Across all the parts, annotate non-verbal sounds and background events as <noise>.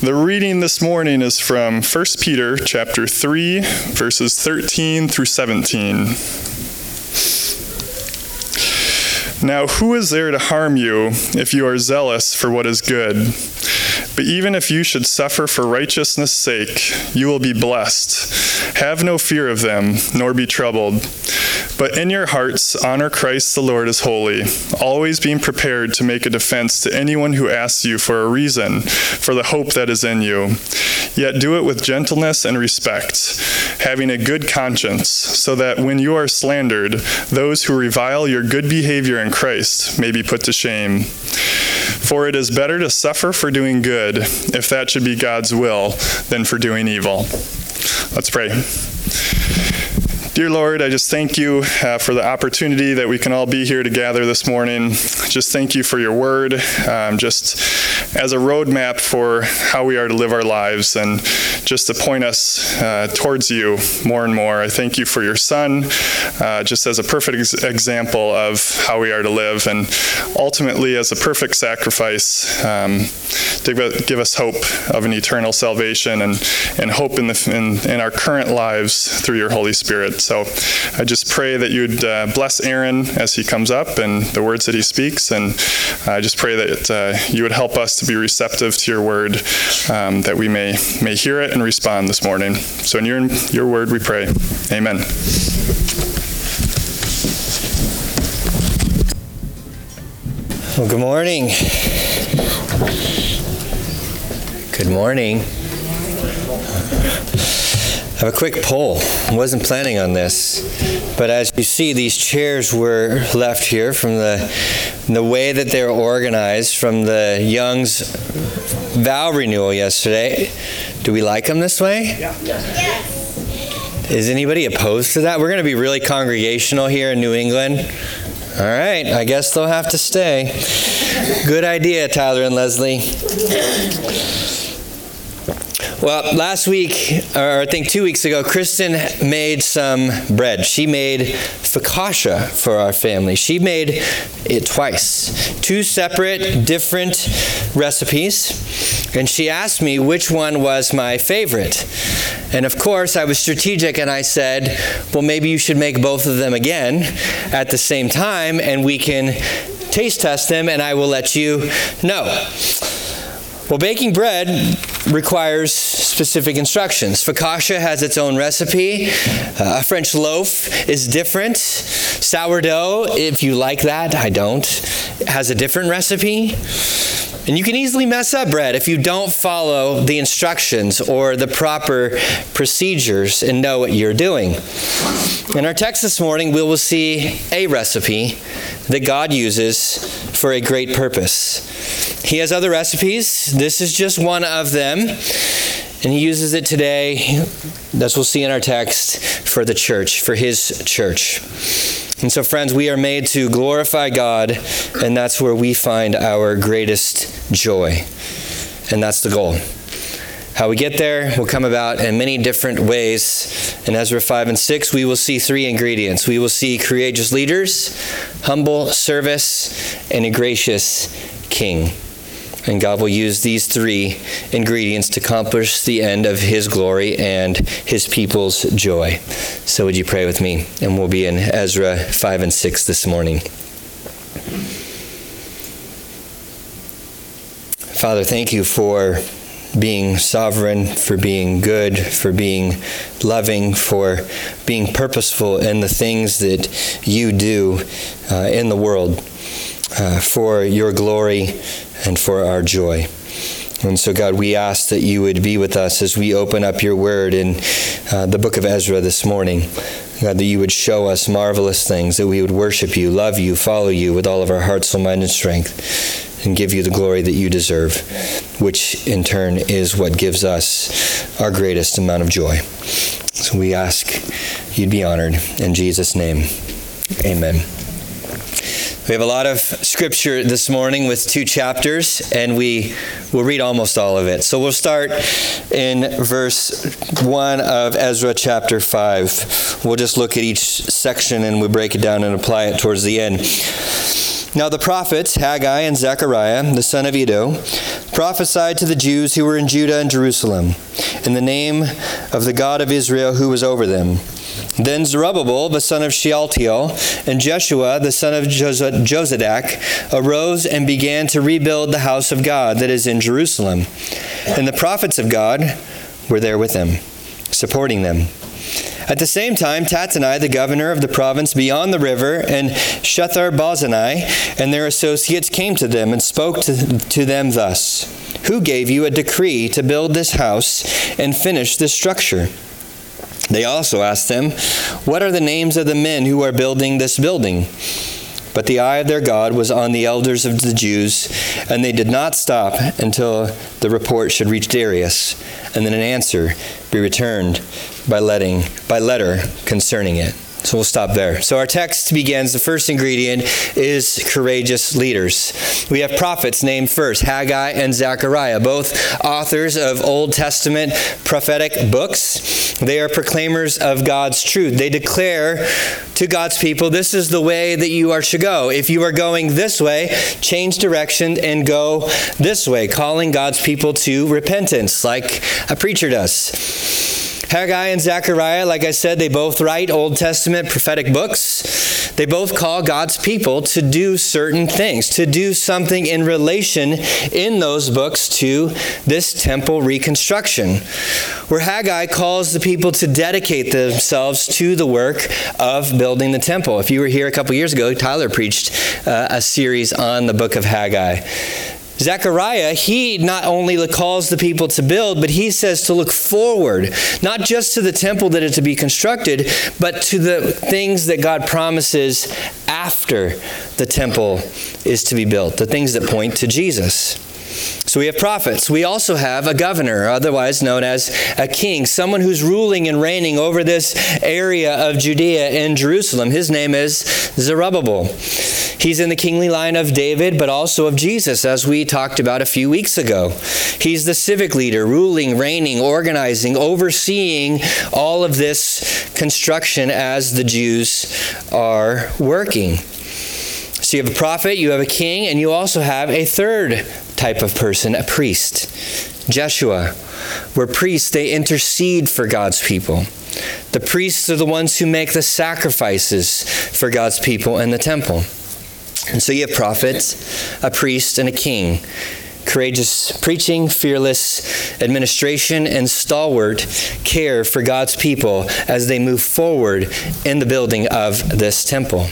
The reading this morning is from 1 Peter chapter 3 verses 13 through 17. Now, who is there to harm you if you are zealous for what is good? But even if you should suffer for righteousness' sake, you will be blessed. Have no fear of them, nor be troubled. But in your hearts, honor Christ the Lord as holy, always being prepared to make a defense to anyone who asks you for a reason for the hope that is in you. Yet do it with gentleness and respect, having a good conscience, so that when you are slandered, those who revile your good behavior in Christ may be put to shame. For it is better to suffer for doing good, if that should be God's will, than for doing evil. Let's pray. Dear Lord, I just thank you uh, for the opportunity that we can all be here to gather this morning. Just thank you for your word, um, just as a roadmap for how we are to live our lives and just to point us uh, towards you more and more. I thank you for your son, uh, just as a perfect ex- example of how we are to live, and ultimately as a perfect sacrifice um, to give us hope of an eternal salvation and, and hope in, the, in, in our current lives through your Holy Spirit. So I just pray that you'd uh, bless Aaron as he comes up and the words that he speaks. And I just pray that uh, you would help us to be receptive to your word, um, that we may, may hear it and respond this morning. So in your, your word we pray. Amen. Well, good morning. Good morning. I have a quick poll. I wasn't planning on this, but as you see, these chairs were left here from the the way that they're organized from the Young's vow renewal yesterday. Do we like them this way? Yeah. Yes. Is anybody opposed to that? We're going to be really congregational here in New England. All right, I guess they'll have to stay. Good idea, Tyler and Leslie. Well, last week, or I think two weeks ago, Kristen made some bread. She made focaccia for our family. She made it twice, two separate, different recipes. And she asked me which one was my favorite. And of course, I was strategic and I said, well, maybe you should make both of them again at the same time and we can taste test them and I will let you know. Well, baking bread requires specific instructions. Focaccia has its own recipe. Uh, a French loaf is different. Sourdough, if you like that, I don't, has a different recipe. And you can easily mess up bread if you don't follow the instructions or the proper procedures and know what you're doing. In our text this morning, we will see a recipe that God uses for a great purpose. He has other recipes. This is just one of them. And he uses it today, as we'll see in our text, for the church, for his church. And so, friends, we are made to glorify God, and that's where we find our greatest joy. And that's the goal. How we get there will come about in many different ways. In Ezra 5 and 6, we will see three ingredients. We will see courageous leaders, humble service, and a gracious king. And God will use these three ingredients to accomplish the end of His glory and His people's joy. So, would you pray with me? And we'll be in Ezra 5 and 6 this morning. Father, thank you for being sovereign, for being good, for being loving, for being purposeful in the things that you do uh, in the world uh, for your glory and for our joy. And so, God, we ask that you would be with us as we open up your word in uh, the book of Ezra this morning. God, that you would show us marvelous things, that we would worship you, love you, follow you with all of our heart, soul, mind, and strength, and give you the glory that you deserve, which in turn is what gives us our greatest amount of joy. So we ask you'd be honored. In Jesus' name, amen. We have a lot of scripture this morning with two chapters, and we will read almost all of it. So we'll start in verse 1 of Ezra chapter 5. We'll just look at each section and we break it down and apply it towards the end. Now the prophets, Haggai and Zechariah, the son of Iddo, prophesied to the Jews who were in Judah and Jerusalem in the name of the God of Israel who was over them. Then Zerubbabel, the son of Shealtiel, and Jeshua, the son of Jozadak, arose and began to rebuild the house of God that is in Jerusalem. And the prophets of God were there with them, supporting them. At the same time, Tattenai, the governor of the province beyond the river, and Shethar Bozenai and their associates came to them and spoke to, to them thus Who gave you a decree to build this house and finish this structure? They also asked them, What are the names of the men who are building this building? But the eye of their God was on the elders of the Jews, and they did not stop until the report should reach Darius, and then an answer be returned by letting by letter concerning it. So we'll stop there. So our text begins. The first ingredient is courageous leaders. We have prophets named first Haggai and Zechariah, both authors of Old Testament prophetic books. They are proclaimers of God's truth. They declare to God's people, This is the way that you are to go. If you are going this way, change direction and go this way, calling God's people to repentance, like a preacher does. Haggai and Zechariah, like I said, they both write Old Testament prophetic books. They both call God's people to do certain things, to do something in relation in those books to this temple reconstruction, where Haggai calls the people to dedicate themselves to the work of building the temple. If you were here a couple years ago, Tyler preached uh, a series on the book of Haggai. Zechariah, he not only calls the people to build, but he says to look forward, not just to the temple that is to be constructed, but to the things that God promises after the temple is to be built, the things that point to Jesus. So we have prophets. We also have a governor, otherwise known as a king, someone who's ruling and reigning over this area of Judea and Jerusalem. His name is Zerubbabel. He's in the kingly line of David, but also of Jesus, as we talked about a few weeks ago. He's the civic leader, ruling, reigning, organizing, overseeing all of this construction as the Jews are working. So you have a prophet, you have a king, and you also have a third type of person, a priest. Jeshua, where priests, they intercede for God's people. The priests are the ones who make the sacrifices for God's people in the temple. And so you have prophets, a priest, and a king. Courageous preaching, fearless administration, and stalwart care for God's people as they move forward in the building of this temple.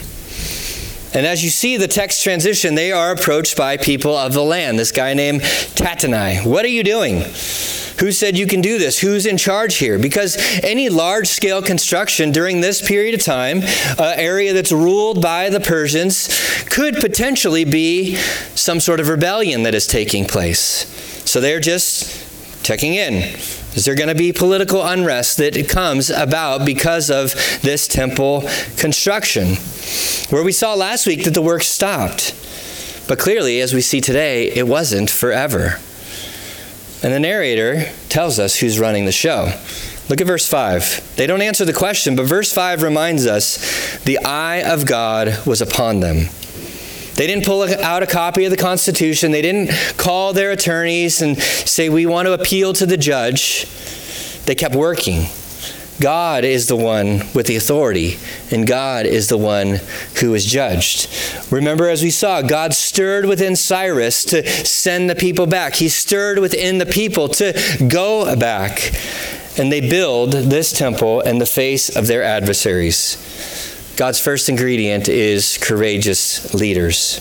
And as you see the text transition, they are approached by people of the land. This guy named Tattenai. What are you doing? Who said you can do this? Who's in charge here? Because any large scale construction during this period of time, an area that's ruled by the Persians, could potentially be some sort of rebellion that is taking place. So they're just checking in. Is there going to be political unrest that comes about because of this temple construction? Where we saw last week that the work stopped. But clearly, as we see today, it wasn't forever. And the narrator tells us who's running the show. Look at verse 5. They don't answer the question, but verse 5 reminds us the eye of God was upon them. They didn't pull out a copy of the Constitution. They didn't call their attorneys and say, We want to appeal to the judge. They kept working. God is the one with the authority, and God is the one who is judged. Remember, as we saw, God stirred within Cyrus to send the people back. He stirred within the people to go back. And they build this temple in the face of their adversaries. God's first ingredient is courageous leaders.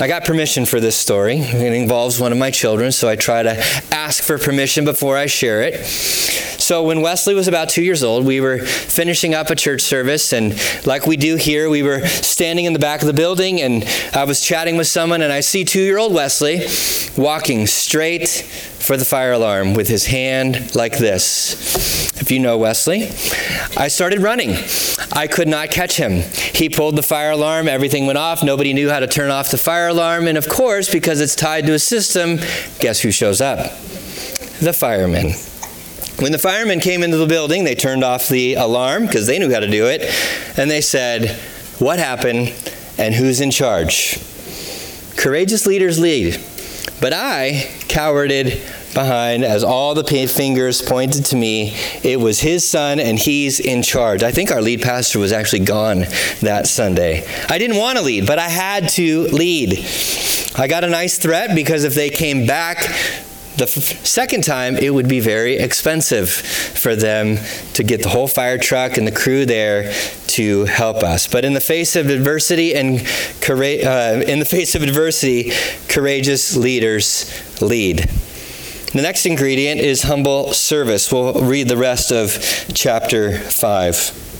I got permission for this story. It involves one of my children, so I try to ask for permission before I share it. So, when Wesley was about two years old, we were finishing up a church service, and like we do here, we were standing in the back of the building, and I was chatting with someone, and I see two year old Wesley walking straight for the fire alarm with his hand like this. If you know Wesley, I started running. I could not catch him. He pulled the fire alarm, everything went off, nobody knew how to turn off the fire alarm, and of course, because it's tied to a system, guess who shows up? The firemen. When the firemen came into the building, they turned off the alarm because they knew how to do it, and they said, What happened and who's in charge? Courageous leaders lead. But I cowered behind as all the fingers pointed to me. It was his son, and he's in charge. I think our lead pastor was actually gone that Sunday. I didn't want to lead, but I had to lead. I got a nice threat because if they came back, the f- second time, it would be very expensive for them to get the whole fire truck and the crew there to help us. But in the face of adversity and uh, in the <laughs> face of adversity, courageous leaders lead. The next ingredient is humble service. We'll read the rest of chapter 5.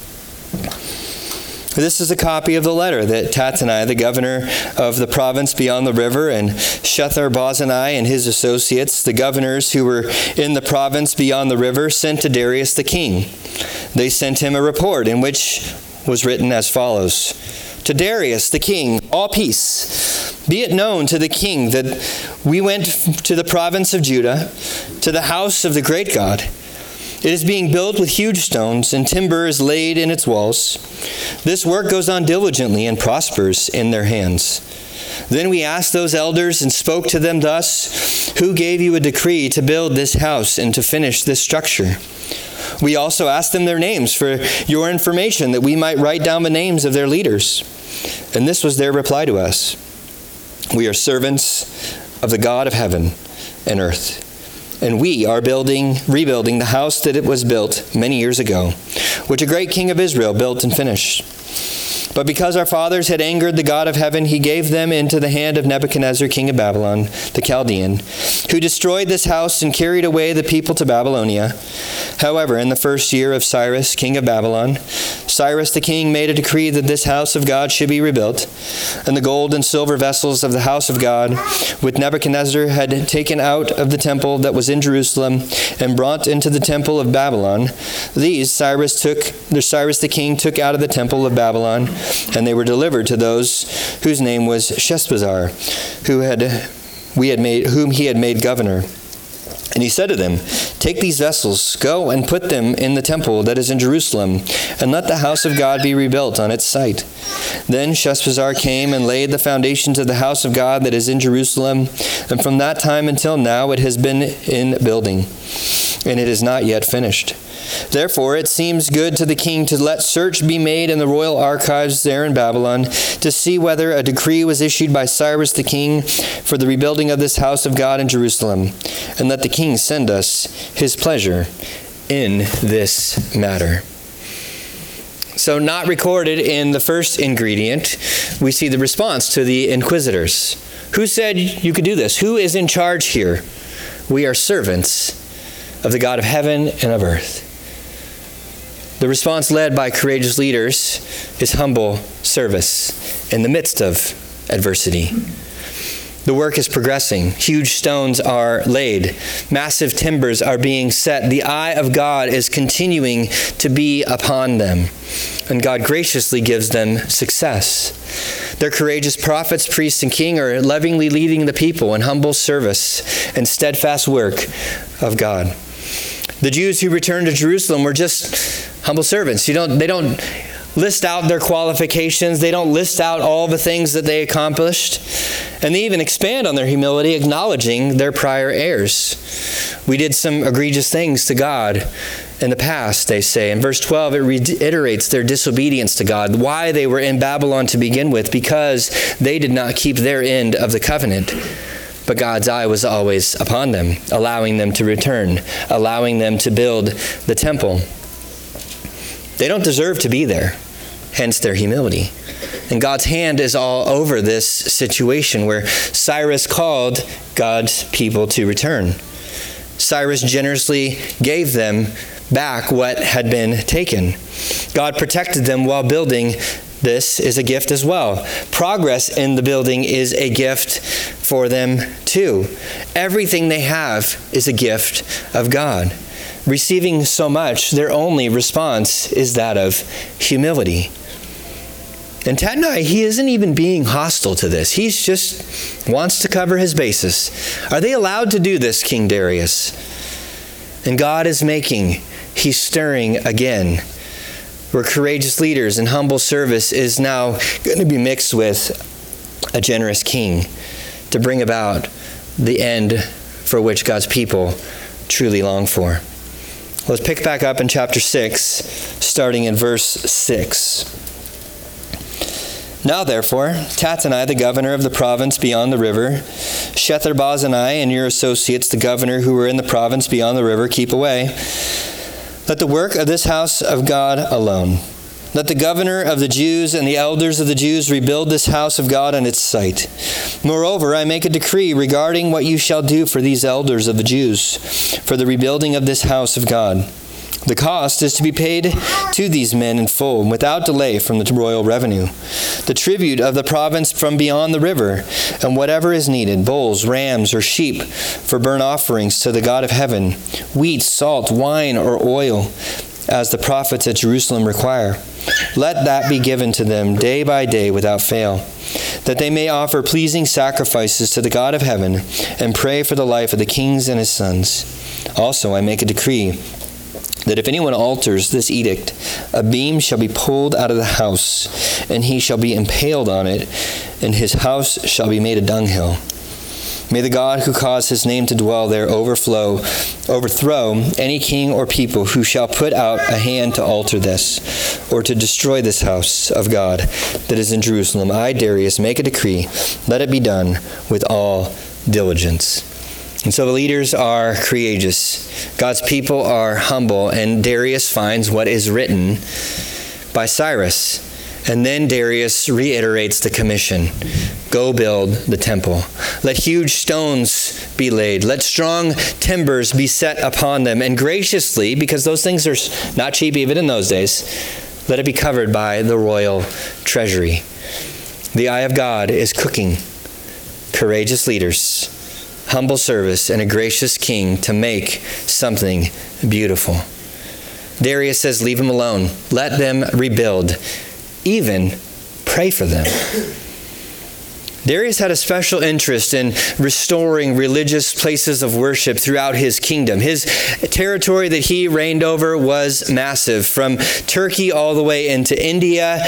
This is a copy of the letter that Tattenai, the governor of the province beyond the river, and Shethar Bozenai and his associates, the governors who were in the province beyond the river, sent to Darius the king. They sent him a report in which was written as follows To Darius the king, all peace. Be it known to the king that we went to the province of Judah, to the house of the great God it is being built with huge stones, and timber is laid in its walls. This work goes on diligently and prospers in their hands. Then we asked those elders and spoke to them thus Who gave you a decree to build this house and to finish this structure? We also asked them their names for your information, that we might write down the names of their leaders. And this was their reply to us We are servants of the God of heaven and earth and we are building, rebuilding the house that it was built many years ago, which a great king of Israel built and finished. But because our fathers had angered the God of heaven, he gave them into the hand of Nebuchadnezzar, king of Babylon, the Chaldean, who destroyed this house and carried away the people to Babylonia. However, in the first year of Cyrus, king of Babylon, Cyrus the king made a decree that this house of God should be rebuilt, and the gold and silver vessels of the house of God, which Nebuchadnezzar had taken out of the temple that was in Jerusalem and brought into the temple of Babylon, these Cyrus took, Cyrus the king took out of the temple of Babylon and they were delivered to those whose name was Sheshbazzar, who had we had made whom he had made governor. And he said to them, Take these vessels, go and put them in the temple that is in Jerusalem, and let the house of God be rebuilt on its site. Then Sheshbazzar came and laid the foundations of the house of God that is in Jerusalem, and from that time until now it has been in building, and it is not yet finished. Therefore, it seems good to the king to let search be made in the royal archives there in Babylon to see whether a decree was issued by Cyrus the king for the rebuilding of this house of God in Jerusalem, and let the king send us his pleasure in this matter. So, not recorded in the first ingredient, we see the response to the inquisitors. Who said you could do this? Who is in charge here? We are servants of the God of heaven and of earth. The response led by courageous leaders is humble service in the midst of adversity. The work is progressing. Huge stones are laid. Massive timbers are being set. The eye of God is continuing to be upon them. And God graciously gives them success. Their courageous prophets, priests, and king are lovingly leading the people in humble service and steadfast work of God. The Jews who returned to Jerusalem were just humble servants. You don't, they don't list out their qualifications, they don't list out all the things that they accomplished, and they even expand on their humility, acknowledging their prior errors. We did some egregious things to God in the past, they say. In verse 12, it reiterates their disobedience to God, why they were in Babylon to begin with, because they did not keep their end of the covenant. But God's eye was always upon them, allowing them to return, allowing them to build the temple. They don't deserve to be there, hence their humility. And God's hand is all over this situation where Cyrus called God's people to return. Cyrus generously gave them back what had been taken. God protected them while building. This is a gift as well. Progress in the building is a gift for them too. Everything they have is a gift of God receiving so much, their only response is that of humility. And Tattenai, he isn't even being hostile to this. He just wants to cover his bases. Are they allowed to do this, King Darius? And God is making, he's stirring again, where courageous leaders and humble service is now going to be mixed with a generous king to bring about the end for which God's people truly long for. Let's pick back up in chapter 6, starting in verse 6. Now, therefore, Tattenai, the governor of the province beyond the river, Shethar-bozenai and your associates, the governor who were in the province beyond the river, keep away. Let the work of this house of God alone. Let the governor of the Jews and the elders of the Jews rebuild this house of God on its site. Moreover, I make a decree regarding what you shall do for these elders of the Jews, for the rebuilding of this house of God. The cost is to be paid to these men in full, without delay, from the royal revenue. The tribute of the province from beyond the river, and whatever is needed bulls, rams, or sheep for burnt offerings to the God of heaven, wheat, salt, wine, or oil, as the prophets at Jerusalem require. Let that be given to them day by day without fail, that they may offer pleasing sacrifices to the God of heaven and pray for the life of the kings and his sons. Also, I make a decree that if anyone alters this edict, a beam shall be pulled out of the house, and he shall be impaled on it, and his house shall be made a dunghill. May the God who caused his name to dwell there overflow, overthrow any king or people who shall put out a hand to alter this, or to destroy this house of God that is in Jerusalem. I, Darius, make a decree. Let it be done with all diligence. And so the leaders are courageous. God's people are humble, and Darius finds what is written by Cyrus. And then Darius reiterates the commission Go build the temple. Let huge stones be laid. Let strong timbers be set upon them. And graciously, because those things are not cheap even in those days, let it be covered by the royal treasury. The eye of God is cooking courageous leaders humble service, and a gracious king to make something beautiful. Darius says, Leave them alone. Let them rebuild. Even pray for them. Darius had a special interest in restoring religious places of worship throughout his kingdom. His territory that he reigned over was massive, from Turkey all the way into India,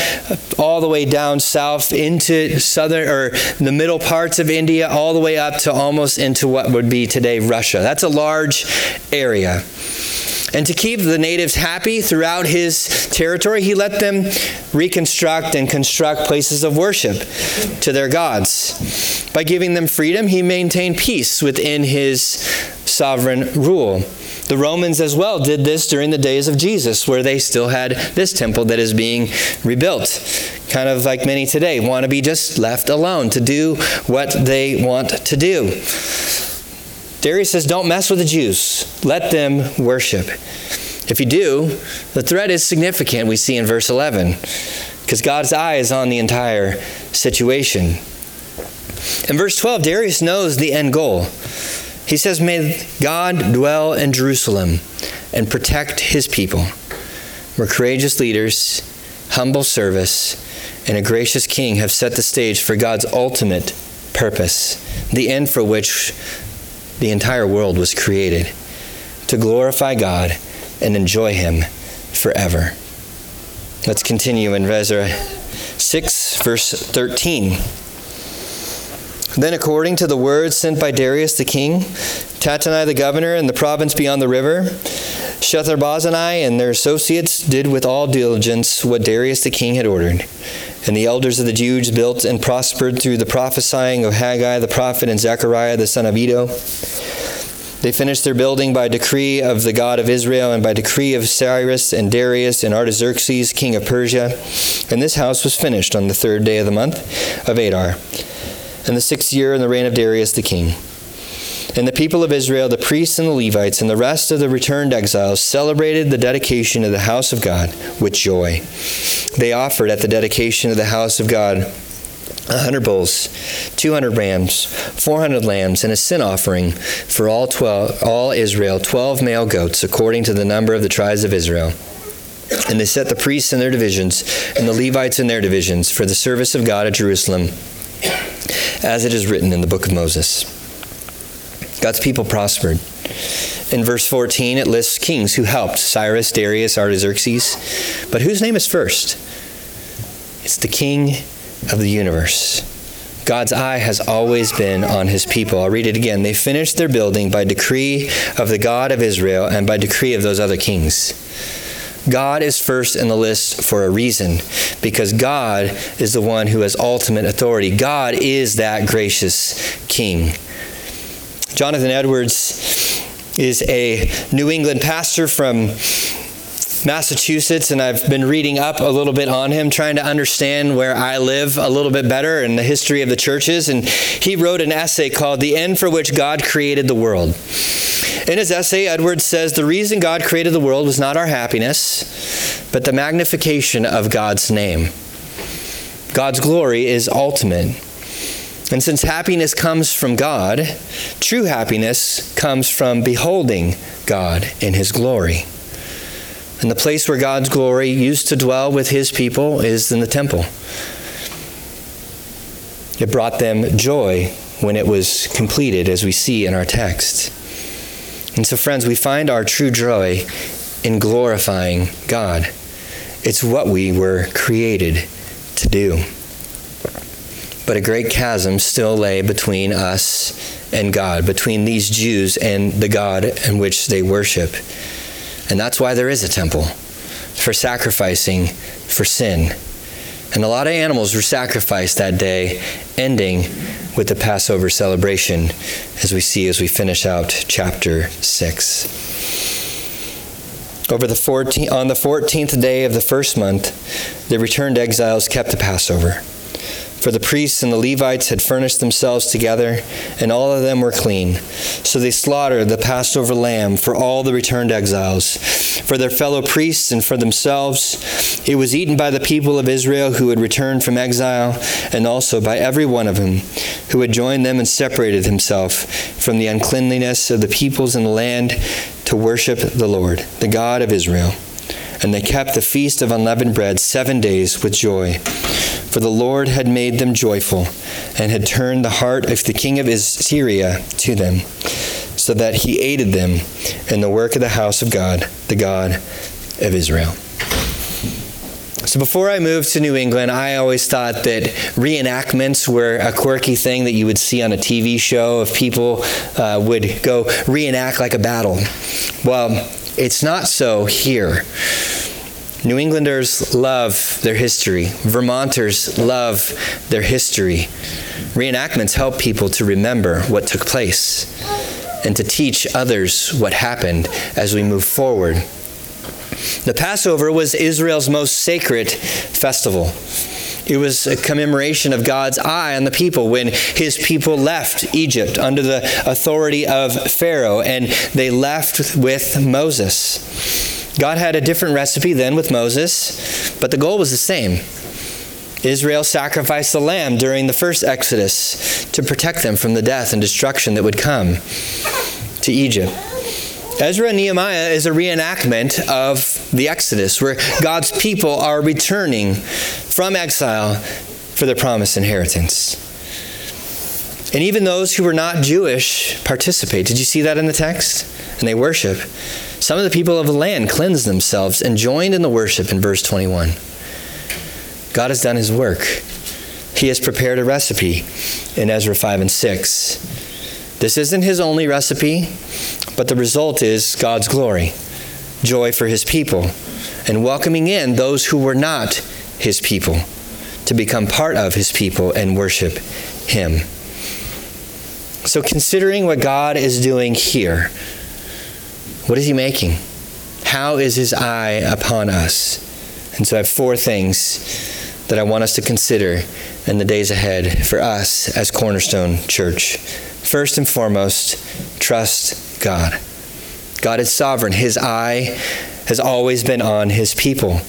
all the way down south into southern or the middle parts of India, all the way up to almost into what would be today Russia. That's a large area. And to keep the natives happy throughout his territory, he let them reconstruct and construct places of worship to their gods. By giving them freedom, he maintained peace within his sovereign rule. The Romans as well did this during the days of Jesus, where they still had this temple that is being rebuilt. Kind of like many today, want to be just left alone to do what they want to do. Darius says, Don't mess with the Jews, let them worship. If you do, the threat is significant, we see in verse 11, because God's eye is on the entire situation. In verse 12, Darius knows the end goal. He says, May God dwell in Jerusalem and protect his people, where courageous leaders, humble service, and a gracious king have set the stage for God's ultimate purpose, the end for which the entire world was created to glorify God and enjoy Him forever. Let's continue in Ezra 6, verse 13. Then, according to the words sent by Darius the king, Tattenai the governor in the province beyond the river, Shethar-bozenai and their associates did with all diligence what Darius the king had ordered. And the elders of the Jews built and prospered through the prophesying of Haggai the prophet and Zechariah the son of Iddo. They finished their building by decree of the God of Israel and by decree of Cyrus and Darius and Artaxerxes, king of Persia. And this house was finished on the third day of the month of Adar, in the sixth year in the reign of Darius the king. And the people of Israel, the priests and the Levites, and the rest of the returned exiles celebrated the dedication of the house of God with joy. They offered at the dedication of the house of God a hundred bulls, two hundred rams, four hundred lambs, and a sin offering for all twelve, all Israel, twelve male goats, according to the number of the tribes of Israel. And they set the priests in their divisions, and the Levites in their divisions, for the service of God at Jerusalem, as it is written in the book of Moses. God's people prospered. In verse 14, it lists kings who helped Cyrus, Darius, Artaxerxes. But whose name is first? It's the king of the universe, God's eye has always been on his people. I'll read it again. They finished their building by decree of the God of Israel and by decree of those other kings. God is first in the list for a reason, because God is the one who has ultimate authority. God is that gracious king. Jonathan Edwards is a New England pastor from Massachusetts, and I've been reading up a little bit on him, trying to understand where I live a little bit better and the history of the churches. And he wrote an essay called The End for Which God Created the World. In his essay, Edwards says the reason God created the world was not our happiness, but the magnification of God's name. God's glory is ultimate. And since happiness comes from God, true happiness comes from beholding God in his glory. And the place where God's glory used to dwell with his people is in the temple. It brought them joy when it was completed, as we see in our text. And so, friends, we find our true joy in glorifying God. It's what we were created to do. But a great chasm still lay between us and God, between these Jews and the God in which they worship. And that's why there is a temple for sacrificing for sin. And a lot of animals were sacrificed that day, ending with the Passover celebration, as we see as we finish out chapter 6. Over the 14, on the 14th day of the first month, the returned exiles kept the Passover. For the priests and the Levites had furnished themselves together, and all of them were clean. So they slaughtered the Passover lamb for all the returned exiles, for their fellow priests and for themselves. It was eaten by the people of Israel who had returned from exile, and also by every one of them who had joined them and separated himself from the uncleanliness of the peoples in the land to worship the Lord, the God of Israel. And they kept the feast of unleavened bread seven days with joy. For the Lord had made them joyful, and had turned the heart of the king of Syria to them, so that he aided them in the work of the house of God, the God of Israel. So before I moved to New England, I always thought that reenactments were a quirky thing that you would see on a TV show if people uh, would go reenact like a battle. Well, it's not so here. New Englanders love their history. Vermonters love their history. Reenactments help people to remember what took place and to teach others what happened as we move forward. The Passover was Israel's most sacred festival. It was a commemoration of God's eye on the people when his people left Egypt under the authority of Pharaoh and they left with Moses. God had a different recipe then with Moses, but the goal was the same. Israel sacrificed the lamb during the first Exodus to protect them from the death and destruction that would come to Egypt. Ezra and Nehemiah is a reenactment of the Exodus, where God's people are returning from exile for their promised inheritance. And even those who were not Jewish participate. Did you see that in the text? And they worship. Some of the people of the land cleansed themselves and joined in the worship in verse 21. God has done his work. He has prepared a recipe in Ezra 5 and 6. This isn't his only recipe, but the result is God's glory, joy for his people, and welcoming in those who were not his people to become part of his people and worship him. So, considering what God is doing here, what is he making? How is his eye upon us? And so I have four things that I want us to consider in the days ahead for us as Cornerstone Church. First and foremost, trust God. God is sovereign. His eye has always been on his people.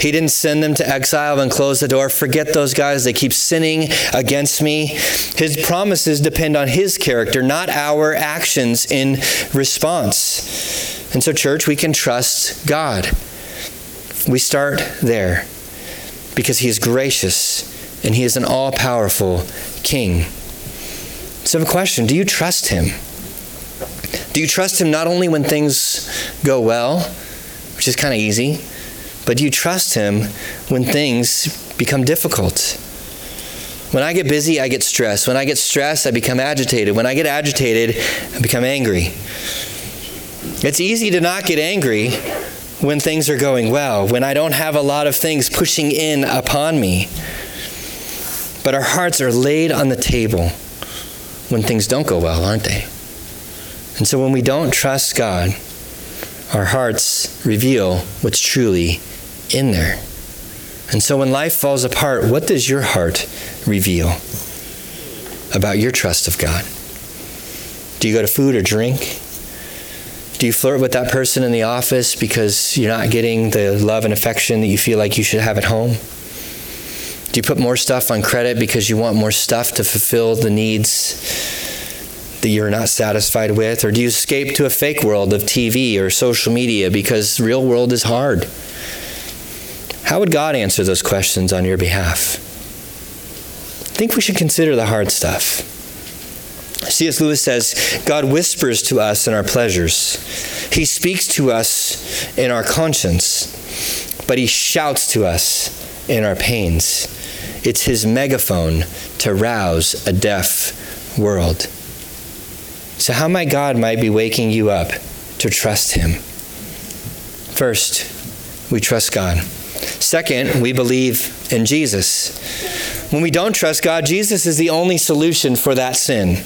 He didn't send them to exile and close the door. Forget those guys. They keep sinning against me. His promises depend on His character, not our actions in response. And so, church, we can trust God. We start there because He is gracious and He is an all powerful King. So, have a question Do you trust Him? Do you trust Him not only when things go well, which is kind of easy? But you trust Him when things become difficult? When I get busy, I get stressed. When I get stressed, I become agitated. When I get agitated, I become angry. It's easy to not get angry when things are going well, when I don't have a lot of things pushing in upon me. But our hearts are laid on the table when things don't go well, aren't they? And so when we don't trust God, our hearts reveal what's truly in there. And so when life falls apart, what does your heart reveal about your trust of God? Do you go to food or drink? Do you flirt with that person in the office because you're not getting the love and affection that you feel like you should have at home? Do you put more stuff on credit because you want more stuff to fulfill the needs that you're not satisfied with? Or do you escape to a fake world of TV or social media because real world is hard? How would God answer those questions on your behalf? I think we should consider the hard stuff. C.S. Lewis says, God whispers to us in our pleasures. He speaks to us in our conscience, but he shouts to us in our pains. It's his megaphone to rouse a deaf world. So, how might God might be waking you up to trust him? First, we trust God. Second, we believe in Jesus. When we don't trust God, Jesus is the only solution for that sin.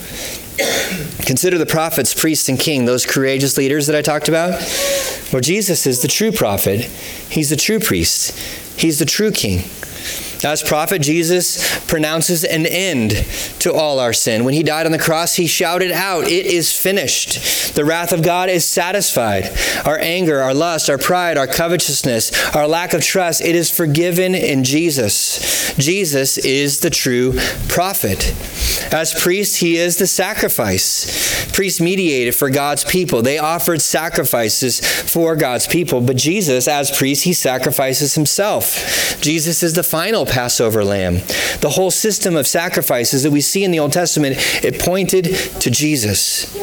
Consider the prophets, priests, and king, those courageous leaders that I talked about. Well, Jesus is the true prophet, he's the true priest, he's the true king. As prophet, Jesus pronounces an end to all our sin. When he died on the cross, he shouted out, It is finished. The wrath of God is satisfied. Our anger, our lust, our pride, our covetousness, our lack of trust, it is forgiven in Jesus. Jesus is the true prophet. As priest, he is the sacrifice. Priests mediated for God's people. They offered sacrifices for God's people. But Jesus, as priest, he sacrifices himself. Jesus is the final Passover lamb. The whole system of sacrifices that we see in the Old Testament, it pointed to Jesus.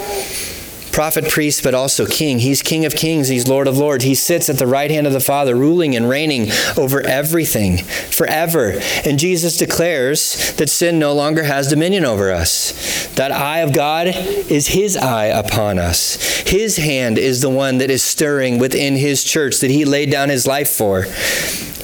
Prophet, priest, but also king. He's King of kings, he's Lord of lords. He sits at the right hand of the Father, ruling and reigning over everything forever. And Jesus declares that sin no longer has dominion over us. That eye of God is his eye upon us. His hand is the one that is stirring within his church that he laid down his life for.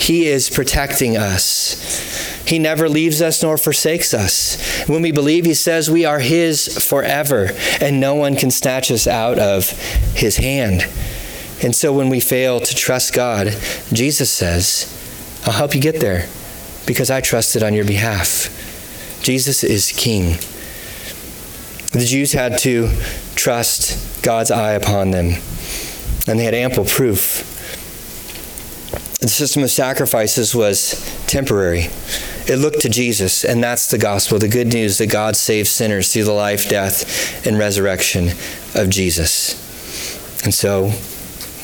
He is protecting us. He never leaves us nor forsakes us. When we believe, He says we are His forever, and no one can snatch us out of His hand. And so when we fail to trust God, Jesus says, I'll help you get there because I trusted on your behalf. Jesus is King. The Jews had to trust God's eye upon them, and they had ample proof the system of sacrifices was temporary. It looked to Jesus, and that's the gospel the good news that God saves sinners through the life, death, and resurrection of Jesus. And so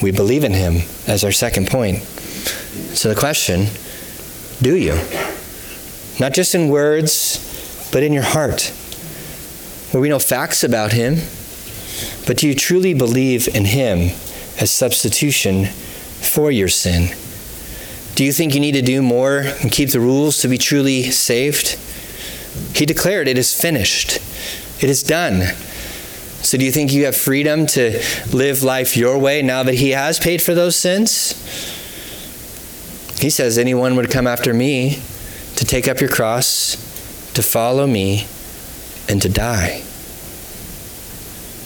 we believe in him as our second point. So the question do you? Not just in words, but in your heart. Where we know facts about him, but do you truly believe in him as substitution for your sin? Do you think you need to do more and keep the rules to be truly saved? He declared, It is finished, it is done. So, do you think you have freedom to live life your way now that He has paid for those sins? He says, Anyone would come after me to take up your cross, to follow me, and to die.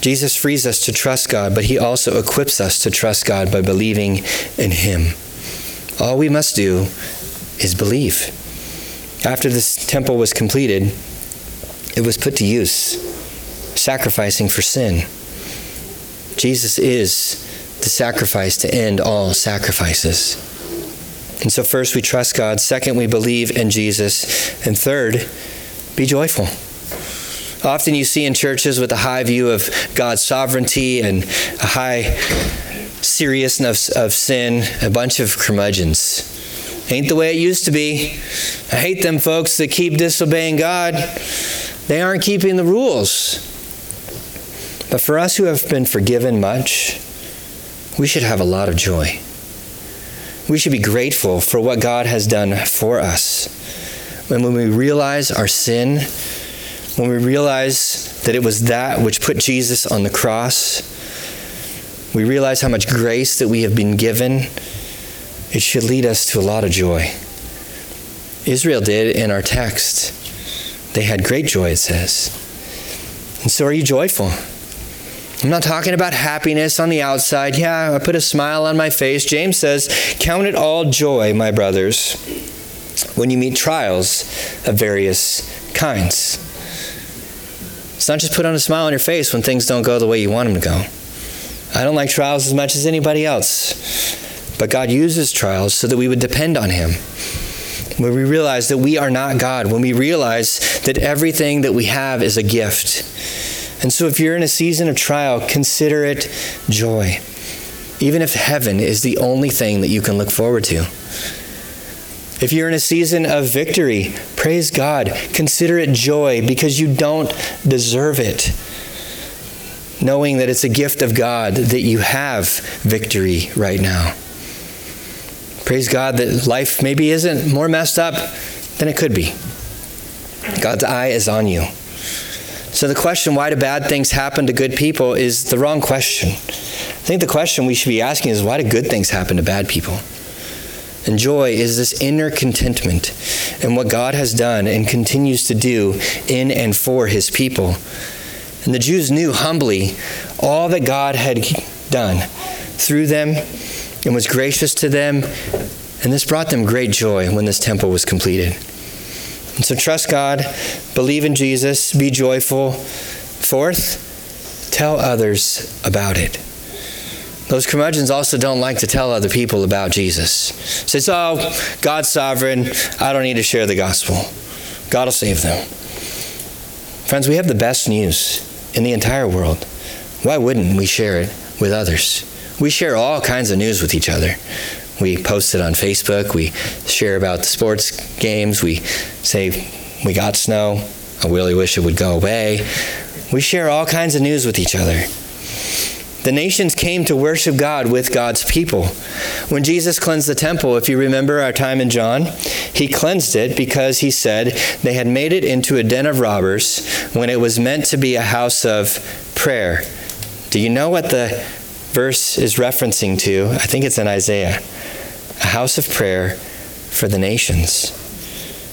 Jesus frees us to trust God, but He also equips us to trust God by believing in Him. All we must do is believe. After this temple was completed, it was put to use, sacrificing for sin. Jesus is the sacrifice to end all sacrifices. And so, first, we trust God. Second, we believe in Jesus. And third, be joyful. Often you see in churches with a high view of God's sovereignty and a high seriousness of sin, a bunch of curmudgeons. Ain't the way it used to be. I hate them folks that keep disobeying God. They aren't keeping the rules. But for us who have been forgiven much, we should have a lot of joy. We should be grateful for what God has done for us. and when we realize our sin, when we realize that it was that which put Jesus on the cross, we realize how much grace that we have been given, it should lead us to a lot of joy. Israel did in our text. They had great joy, it says. And so are you joyful? I'm not talking about happiness on the outside. Yeah, I put a smile on my face. James says, Count it all joy, my brothers, when you meet trials of various kinds. It's not just put on a smile on your face when things don't go the way you want them to go. I don't like trials as much as anybody else. But God uses trials so that we would depend on Him. When we realize that we are not God, when we realize that everything that we have is a gift. And so, if you're in a season of trial, consider it joy, even if heaven is the only thing that you can look forward to. If you're in a season of victory, praise God. Consider it joy because you don't deserve it. Knowing that it's a gift of God that you have victory right now. Praise God that life maybe isn't more messed up than it could be. God's eye is on you. So the question, why do bad things happen to good people, is the wrong question. I think the question we should be asking is, why do good things happen to bad people? And joy is this inner contentment in what God has done and continues to do in and for his people. And the Jews knew humbly all that God had done through them and was gracious to them. And this brought them great joy when this temple was completed. And so trust God, believe in Jesus, be joyful. Fourth, tell others about it. Those curmudgeons also don't like to tell other people about Jesus. Says, "Oh, God's sovereign. I don't need to share the gospel. God will save them." Friends, we have the best news in the entire world. Why wouldn't we share it with others? We share all kinds of news with each other. We post it on Facebook. We share about the sports games. We say, we got snow. I really wish it would go away. We share all kinds of news with each other. The nations came to worship God with God's people. When Jesus cleansed the temple, if you remember our time in John, he cleansed it because he said they had made it into a den of robbers when it was meant to be a house of prayer. Do you know what the verse is referencing to? I think it's in Isaiah a house of prayer for the nations.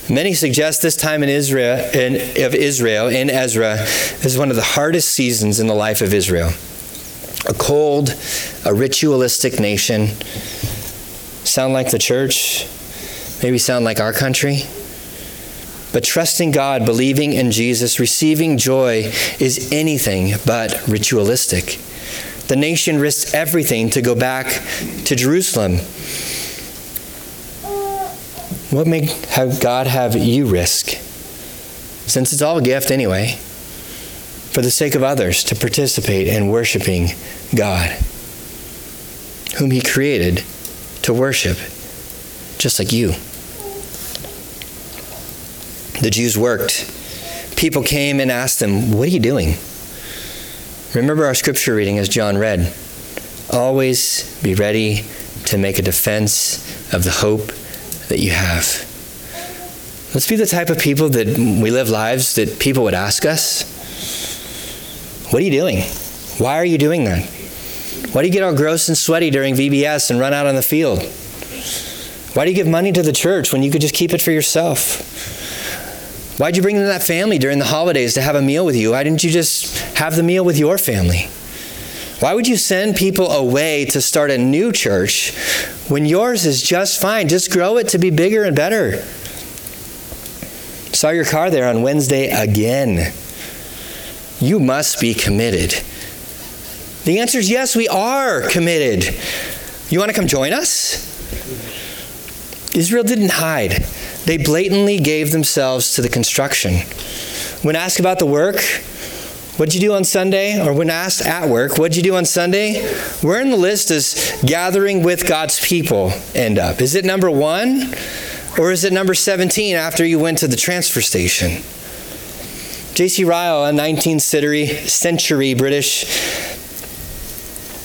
Many suggest this time in Israel, in, of Israel in Ezra is one of the hardest seasons in the life of Israel. A cold, a ritualistic nation. Sound like the church? Maybe sound like our country? But trusting God, believing in Jesus, receiving joy is anything but ritualistic. The nation risked everything to go back to Jerusalem what may have God have you risk? Since it's all a gift anyway, for the sake of others to participate in worshiping God, whom He created to worship, just like you. The Jews worked. People came and asked them, What are you doing? Remember our scripture reading as John read. Always be ready to make a defense of the hope that you have. Let's be the type of people that we live lives that people would ask us, What are you doing? Why are you doing that? Why do you get all gross and sweaty during VBS and run out on the field? Why do you give money to the church when you could just keep it for yourself? Why'd you bring in that family during the holidays to have a meal with you? Why didn't you just have the meal with your family? Why would you send people away to start a new church when yours is just fine? Just grow it to be bigger and better. Saw your car there on Wednesday again. You must be committed. The answer is yes, we are committed. You want to come join us? Israel didn't hide, they blatantly gave themselves to the construction. When asked about the work, What'd you do on Sunday? Or when asked at work, what'd you do on Sunday? Where in the list does gathering with God's people end up? Is it number one? Or is it number 17 after you went to the transfer station? J.C. Ryle, a 19th century, century British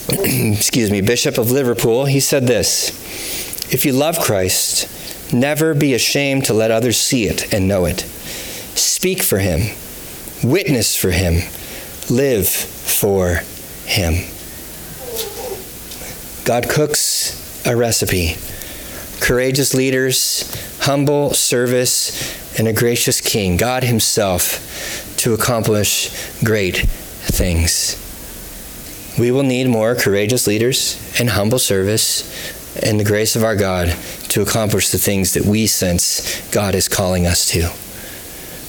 <clears throat> excuse me, Bishop of Liverpool, he said this If you love Christ, Never be ashamed to let others see it and know it. Speak for him, witness for him, live for him. God cooks a recipe. Courageous leaders, humble service, and a gracious king, God Himself, to accomplish great things. We will need more courageous leaders and humble service and the grace of our God to accomplish the things that we sense God is calling us to.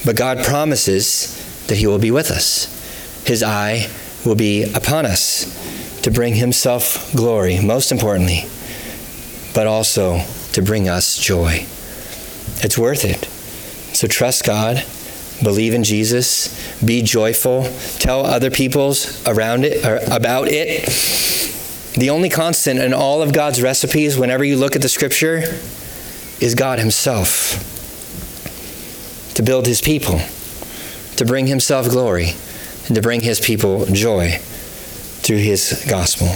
But God promises that He will be with us. His eye will be upon us to bring Himself glory, most importantly, but also to bring us joy. It's worth it. So trust God, believe in Jesus, be joyful, tell other people's around it or about it. The only constant in all of God's recipes, whenever you look at the scripture, is God Himself. To build His people, to bring Himself glory, and to bring His people joy through his gospel.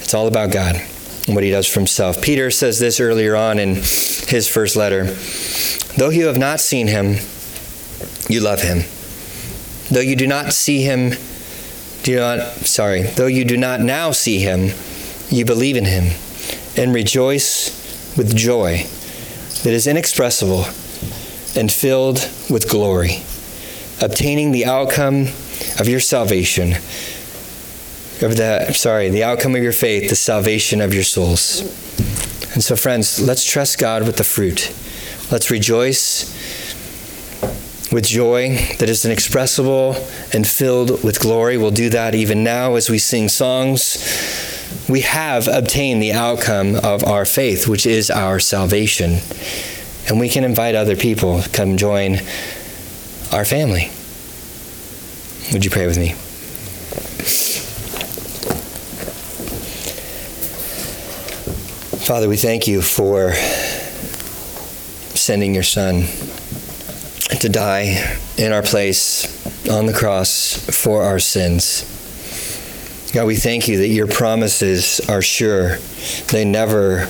It's all about God and what he does for himself. Peter says this earlier on in his first letter Though you have not seen him, you love him. Though you do not see him, do not, sorry, though you do not now see him, you believe in him and rejoice with joy that is inexpressible and filled with glory, obtaining the outcome of your salvation of the sorry, the outcome of your faith, the salvation of your souls. And so friends, let's trust God with the fruit. Let's rejoice with joy that is inexpressible and filled with glory. We'll do that even now as we sing songs. We have obtained the outcome of our faith, which is our salvation. And we can invite other people to come join our family. Would you pray with me? Father, we thank you for sending your Son to die in our place on the cross for our sins. God, we thank you that your promises are sure, they never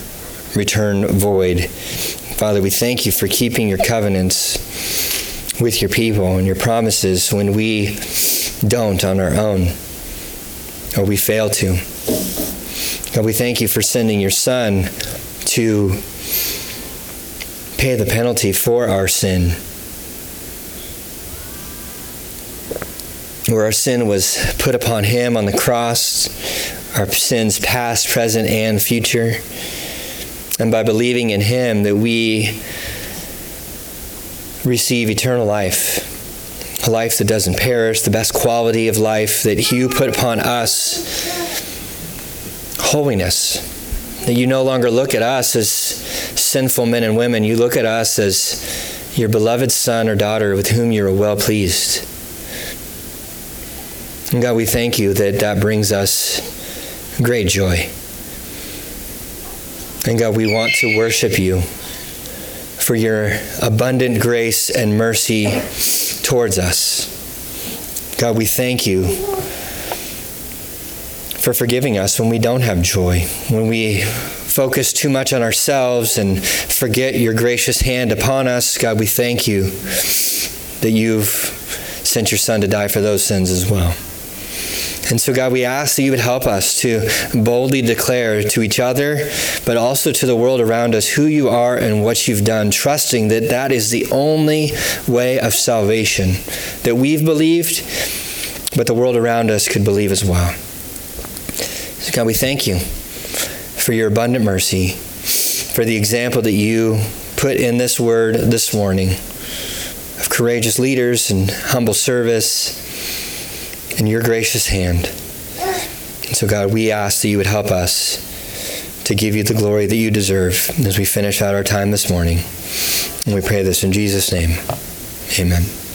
return void. Father, we thank you for keeping your covenants with your people and your promises when we don't on our own or we fail to. God, we thank you for sending your Son to pay the penalty for our sin. Where our sin was put upon him on the cross, our sins past, present, and future. And by believing in him, that we receive eternal life, a life that doesn't perish, the best quality of life that you put upon us holiness. That you no longer look at us as sinful men and women, you look at us as your beloved son or daughter with whom you are well pleased. And God, we thank you that that brings us great joy. And God, we want to worship you for your abundant grace and mercy towards us. God, we thank you for forgiving us when we don't have joy, when we focus too much on ourselves and forget your gracious hand upon us. God, we thank you that you've sent your Son to die for those sins as well. And so, God, we ask that you would help us to boldly declare to each other, but also to the world around us, who you are and what you've done, trusting that that is the only way of salvation that we've believed, but the world around us could believe as well. So God, we thank you for your abundant mercy, for the example that you put in this word this morning of courageous leaders and humble service in your gracious hand. And so, God, we ask that you would help us to give you the glory that you deserve as we finish out our time this morning. And we pray this in Jesus' name. Amen.